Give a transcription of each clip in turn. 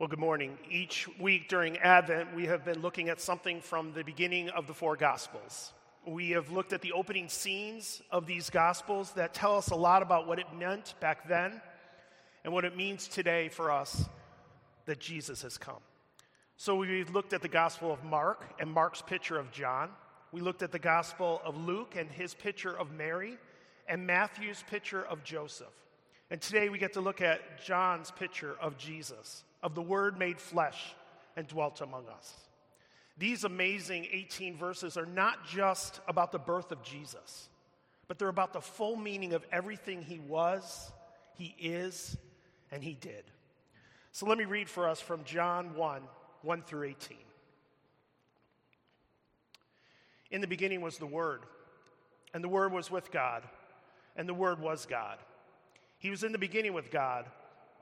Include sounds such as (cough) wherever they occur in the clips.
Well, good morning. Each week during Advent, we have been looking at something from the beginning of the four Gospels. We have looked at the opening scenes of these Gospels that tell us a lot about what it meant back then and what it means today for us that Jesus has come. So we've looked at the Gospel of Mark and Mark's picture of John. We looked at the Gospel of Luke and his picture of Mary, and Matthew's picture of Joseph. And today we get to look at John's picture of Jesus of the Word made flesh and dwelt among us. These amazing 18 verses are not just about the birth of Jesus, but they're about the full meaning of everything he was, he is, and he did. So let me read for us from John 1 1 through 18. In the beginning was the Word, and the Word was with God, and the Word was God. He was in the beginning with God.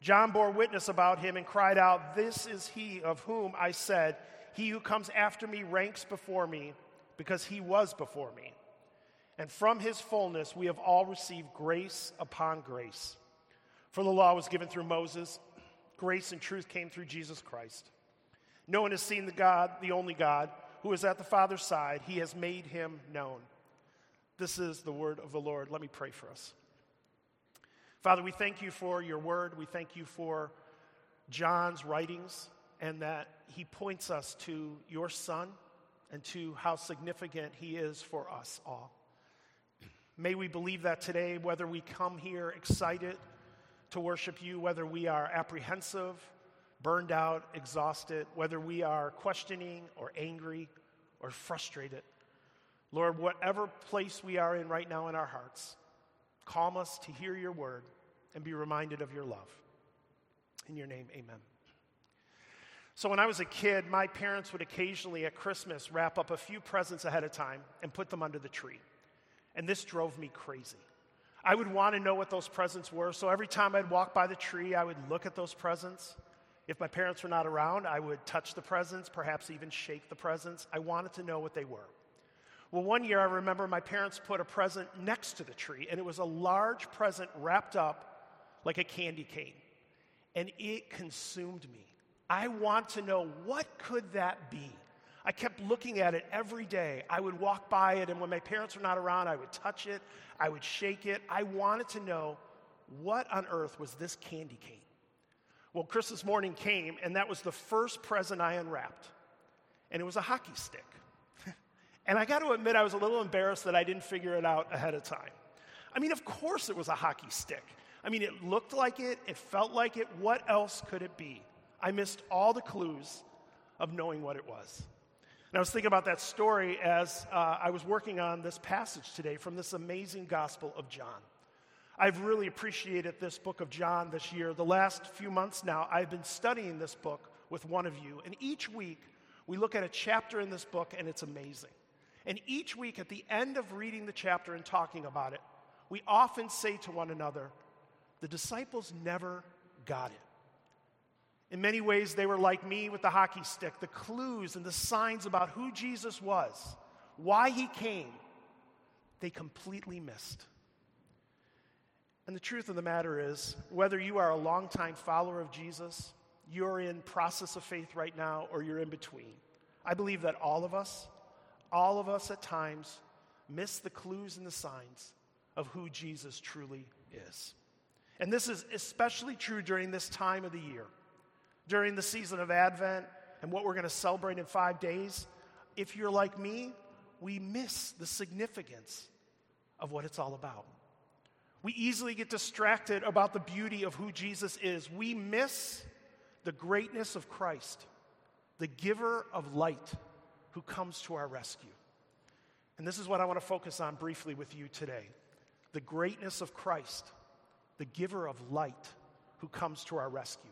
John bore witness about him and cried out, This is he of whom I said, He who comes after me ranks before me, because he was before me. And from his fullness we have all received grace upon grace. For the law was given through Moses, grace and truth came through Jesus Christ. No one has seen the God, the only God, who is at the Father's side. He has made him known. This is the word of the Lord. Let me pray for us. Father, we thank you for your word. We thank you for John's writings and that he points us to your son and to how significant he is for us all. May we believe that today, whether we come here excited to worship you, whether we are apprehensive, burned out, exhausted, whether we are questioning or angry or frustrated. Lord, whatever place we are in right now in our hearts, calm us to hear your word and be reminded of your love. In your name, amen. So, when I was a kid, my parents would occasionally at Christmas wrap up a few presents ahead of time and put them under the tree. And this drove me crazy. I would want to know what those presents were, so every time I'd walk by the tree, I would look at those presents. If my parents were not around, I would touch the presents, perhaps even shake the presents. I wanted to know what they were. Well, one year I remember my parents put a present next to the tree, and it was a large present wrapped up like a candy cane. And it consumed me. I want to know what could that be? I kept looking at it every day. I would walk by it, and when my parents were not around, I would touch it, I would shake it. I wanted to know what on earth was this candy cane? Well, Christmas morning came, and that was the first present I unwrapped. And it was a hockey stick. (laughs) and I got to admit, I was a little embarrassed that I didn't figure it out ahead of time. I mean, of course it was a hockey stick. I mean, it looked like it, it felt like it. What else could it be? I missed all the clues of knowing what it was. And I was thinking about that story as uh, I was working on this passage today from this amazing Gospel of John. I've really appreciated this book of John this year. The last few months now, I've been studying this book with one of you. And each week, we look at a chapter in this book, and it's amazing. And each week, at the end of reading the chapter and talking about it, we often say to one another, the disciples never got it. In many ways, they were like me with the hockey stick. The clues and the signs about who Jesus was, why he came, they completely missed. And the truth of the matter is, whether you are a longtime follower of Jesus, you're in process of faith right now, or you're in between, I believe that all of us, all of us at times, miss the clues and the signs of who Jesus truly is. And this is especially true during this time of the year. During the season of Advent and what we're going to celebrate in five days, if you're like me, we miss the significance of what it's all about. We easily get distracted about the beauty of who Jesus is. We miss the greatness of Christ, the giver of light who comes to our rescue. And this is what I want to focus on briefly with you today the greatness of Christ, the giver of light who comes to our rescue.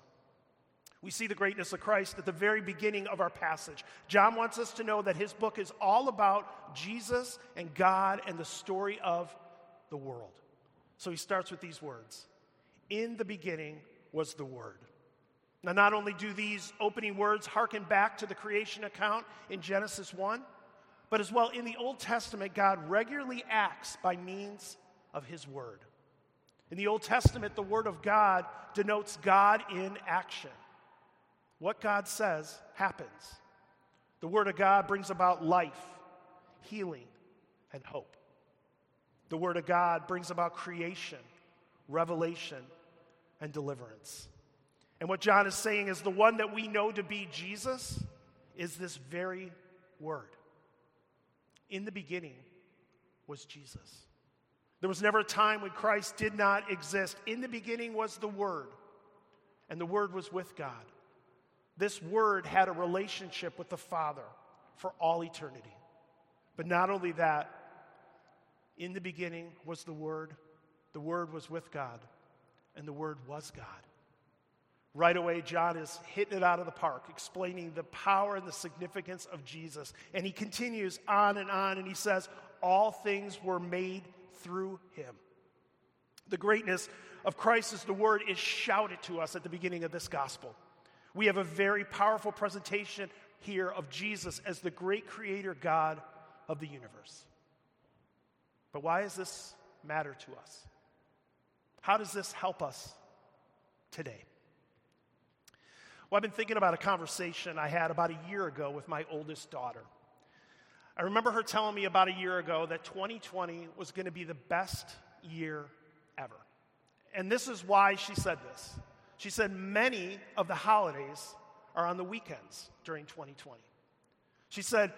We see the greatness of Christ at the very beginning of our passage. John wants us to know that his book is all about Jesus and God and the story of the world. So he starts with these words In the beginning was the Word. Now, not only do these opening words harken back to the creation account in Genesis 1, but as well in the Old Testament, God regularly acts by means of His Word. In the Old Testament, the Word of God denotes God in action. What God says happens. The Word of God brings about life, healing, and hope. The Word of God brings about creation, revelation, and deliverance. And what John is saying is the one that we know to be Jesus is this very Word. In the beginning was Jesus. There was never a time when Christ did not exist. In the beginning was the Word, and the Word was with God. This Word had a relationship with the Father for all eternity. But not only that, in the beginning was the Word, the Word was with God, and the Word was God. Right away, John is hitting it out of the park, explaining the power and the significance of Jesus. And he continues on and on, and he says, All things were made through him. The greatness of Christ as the Word is shouted to us at the beginning of this gospel. We have a very powerful presentation here of Jesus as the great creator God of the universe. But why does this matter to us? How does this help us today? Well, I've been thinking about a conversation I had about a year ago with my oldest daughter. I remember her telling me about a year ago that 2020 was going to be the best year ever. And this is why she said this. She said many of the holidays are on the weekends during 2020. She said,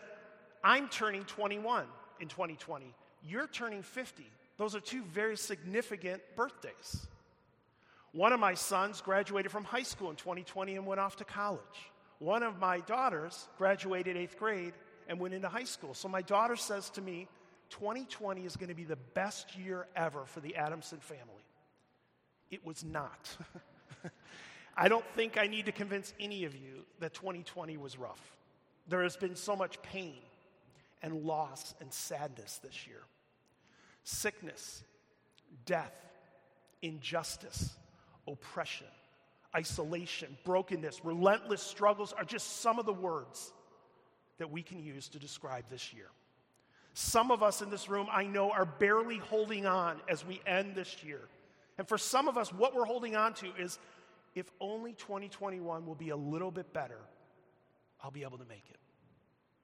I'm turning 21 in 2020. You're turning 50. Those are two very significant birthdays. One of my sons graduated from high school in 2020 and went off to college. One of my daughters graduated eighth grade and went into high school. So my daughter says to me, 2020 is going to be the best year ever for the Adamson family. It was not. (laughs) I don't think I need to convince any of you that 2020 was rough. There has been so much pain and loss and sadness this year sickness, death, injustice, oppression, isolation, brokenness, relentless struggles are just some of the words that we can use to describe this year. Some of us in this room, I know, are barely holding on as we end this year. And for some of us, what we're holding on to is if only 2021 will be a little bit better, I'll be able to make it.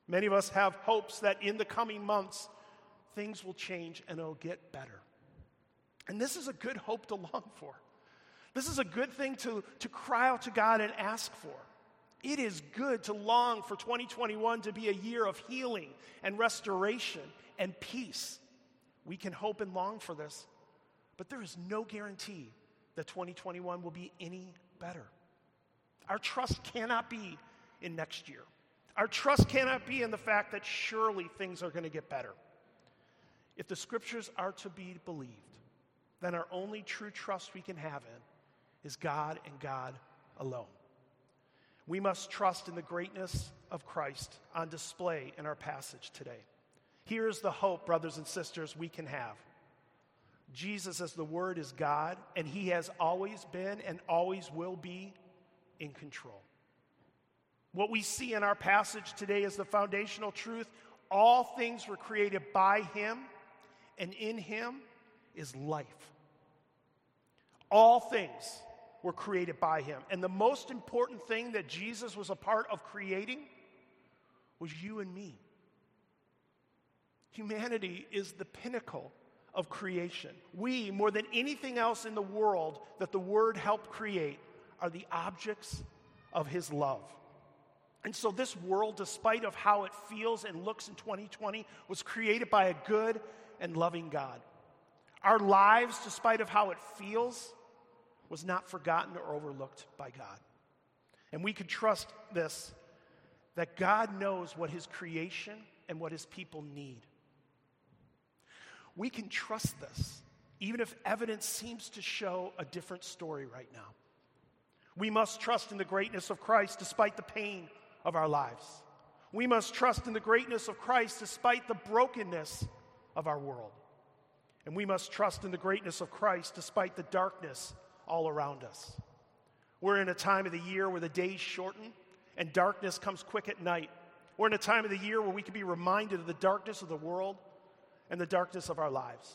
Many of us have hopes that in the coming months, things will change and it'll get better. And this is a good hope to long for. This is a good thing to, to cry out to God and ask for. It is good to long for 2021 to be a year of healing and restoration and peace. We can hope and long for this, but there is no guarantee that 2021 will be any better. Our trust cannot be in next year. Our trust cannot be in the fact that surely things are going to get better. If the scriptures are to be believed, then our only true trust we can have in is God and God alone. We must trust in the greatness of Christ on display in our passage today. Here's the hope, brothers and sisters, we can have. Jesus, as the Word, is God, and He has always been and always will be in control. What we see in our passage today is the foundational truth. All things were created by Him, and in Him is life. All things were created by Him. And the most important thing that Jesus was a part of creating was you and me. Humanity is the pinnacle of creation. We, more than anything else in the world that the Word helped create, are the objects of His love. And so this world, despite of how it feels and looks in 2020, was created by a good and loving God. Our lives, despite of how it feels, was not forgotten or overlooked by God. And we can trust this that God knows what his creation and what his people need. We can trust this, even if evidence seems to show a different story right now. We must trust in the greatness of Christ despite the pain of our lives. We must trust in the greatness of Christ despite the brokenness of our world. And we must trust in the greatness of Christ despite the darkness all around us. We're in a time of the year where the days shorten and darkness comes quick at night. We're in a time of the year where we can be reminded of the darkness of the world and the darkness of our lives.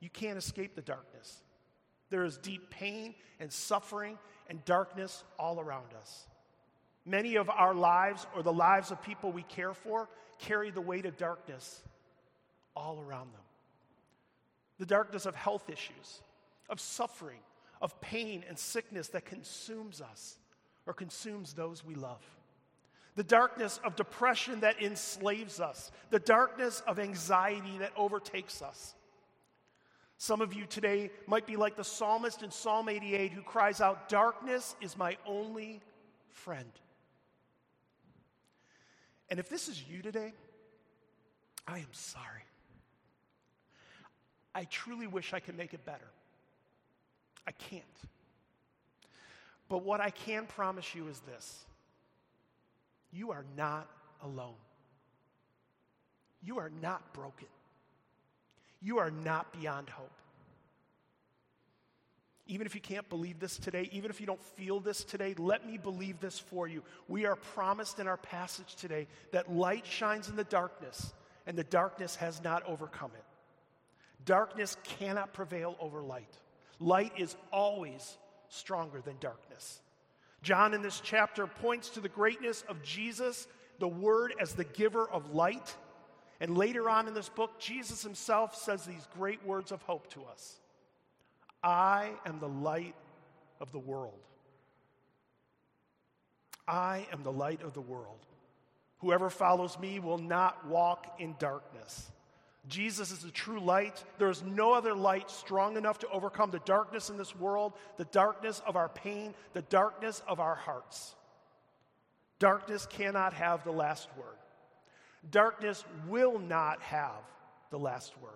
You can't escape the darkness. There is deep pain and suffering and darkness all around us. Many of our lives, or the lives of people we care for, carry the weight of darkness all around them. The darkness of health issues, of suffering, of pain and sickness that consumes us or consumes those we love. The darkness of depression that enslaves us, the darkness of anxiety that overtakes us. Some of you today might be like the psalmist in Psalm 88 who cries out, Darkness is my only friend. And if this is you today, I am sorry. I truly wish I could make it better. I can't. But what I can promise you is this you are not alone. You are not broken. You are not beyond hope. Even if you can't believe this today, even if you don't feel this today, let me believe this for you. We are promised in our passage today that light shines in the darkness, and the darkness has not overcome it. Darkness cannot prevail over light. Light is always stronger than darkness. John in this chapter points to the greatness of Jesus, the Word, as the giver of light. And later on in this book, Jesus himself says these great words of hope to us I am the light of the world. I am the light of the world. Whoever follows me will not walk in darkness Jesus is the true light. There is no other light strong enough to overcome the darkness in this world, the darkness of our pain, the darkness of our hearts. Darkness cannot have the last word. Darkness will not have the last word.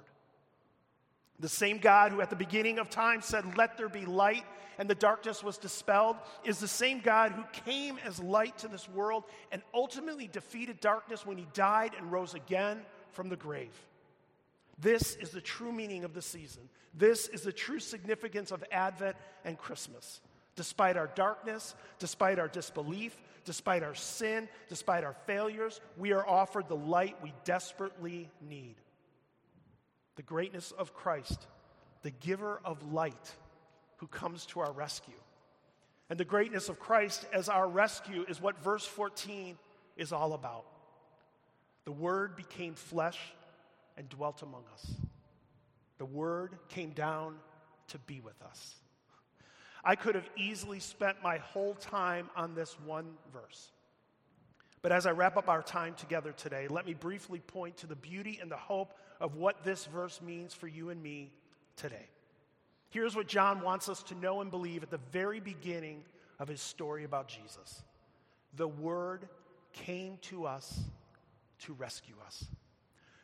The same God who at the beginning of time said, Let there be light, and the darkness was dispelled, is the same God who came as light to this world and ultimately defeated darkness when he died and rose again from the grave. This is the true meaning of the season. This is the true significance of Advent and Christmas. Despite our darkness, despite our disbelief, despite our sin, despite our failures, we are offered the light we desperately need. The greatness of Christ, the giver of light, who comes to our rescue. And the greatness of Christ as our rescue is what verse 14 is all about. The Word became flesh and dwelt among us. The Word came down to be with us. I could have easily spent my whole time on this one verse. But as I wrap up our time together today, let me briefly point to the beauty and the hope of what this verse means for you and me today. Here's what John wants us to know and believe at the very beginning of his story about Jesus the Word came to us to rescue us.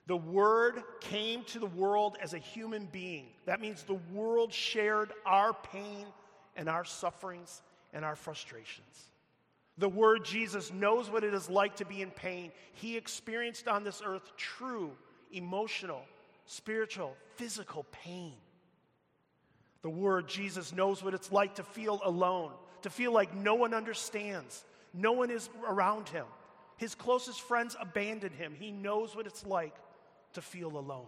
The Word came to the world as a human being. That means the world shared our pain and our sufferings and our frustrations. The Word Jesus knows what it is like to be in pain. He experienced on this earth true emotional, spiritual, physical pain. The Word Jesus knows what it's like to feel alone, to feel like no one understands, no one is around him. His closest friends abandoned him. He knows what it's like to feel alone.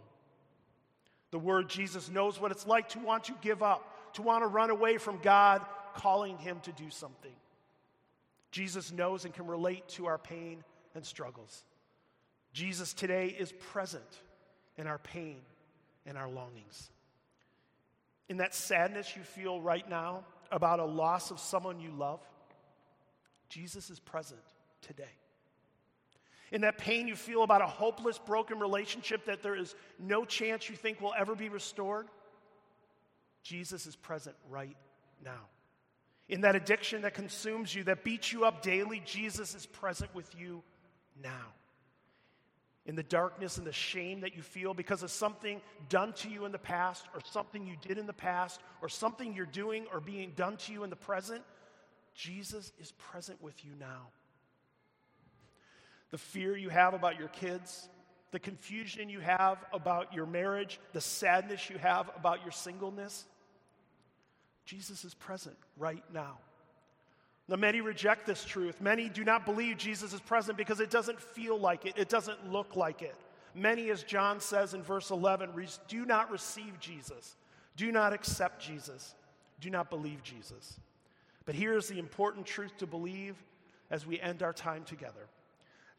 The word Jesus knows what it's like to want to give up, to want to run away from God calling him to do something. Jesus knows and can relate to our pain and struggles. Jesus today is present in our pain and our longings. In that sadness you feel right now about a loss of someone you love, Jesus is present today. In that pain you feel about a hopeless, broken relationship that there is no chance you think will ever be restored, Jesus is present right now. In that addiction that consumes you, that beats you up daily, Jesus is present with you now. In the darkness and the shame that you feel because of something done to you in the past, or something you did in the past, or something you're doing or being done to you in the present, Jesus is present with you now. The fear you have about your kids, the confusion you have about your marriage, the sadness you have about your singleness, Jesus is present right now. Now, many reject this truth. Many do not believe Jesus is present because it doesn't feel like it, it doesn't look like it. Many, as John says in verse 11, do not receive Jesus, do not accept Jesus, do not believe Jesus. But here's the important truth to believe as we end our time together.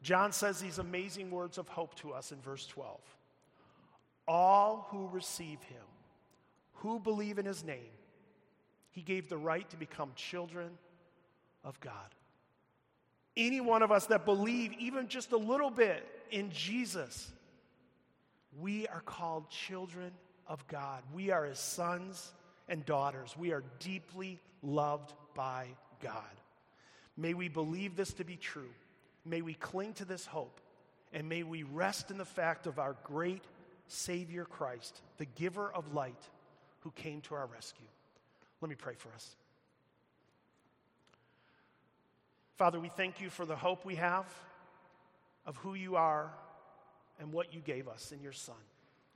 John says these amazing words of hope to us in verse 12. All who receive him, who believe in his name, he gave the right to become children of God. Any one of us that believe even just a little bit in Jesus, we are called children of God. We are his sons and daughters. We are deeply loved by God. May we believe this to be true. May we cling to this hope. And may we rest in the fact of our great Savior Christ, the giver of light, who came to our rescue. Let me pray for us. Father, we thank you for the hope we have of who you are and what you gave us in your Son.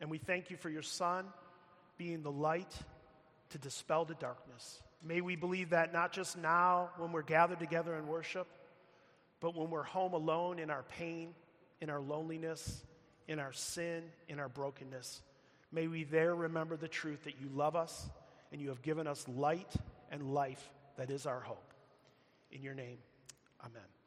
And we thank you for your Son being the light to dispel the darkness. May we believe that not just now when we're gathered together in worship, but when we're home alone in our pain, in our loneliness, in our sin, in our brokenness. May we there remember the truth that you love us and you have given us light and life that is our hope. In your name, amen.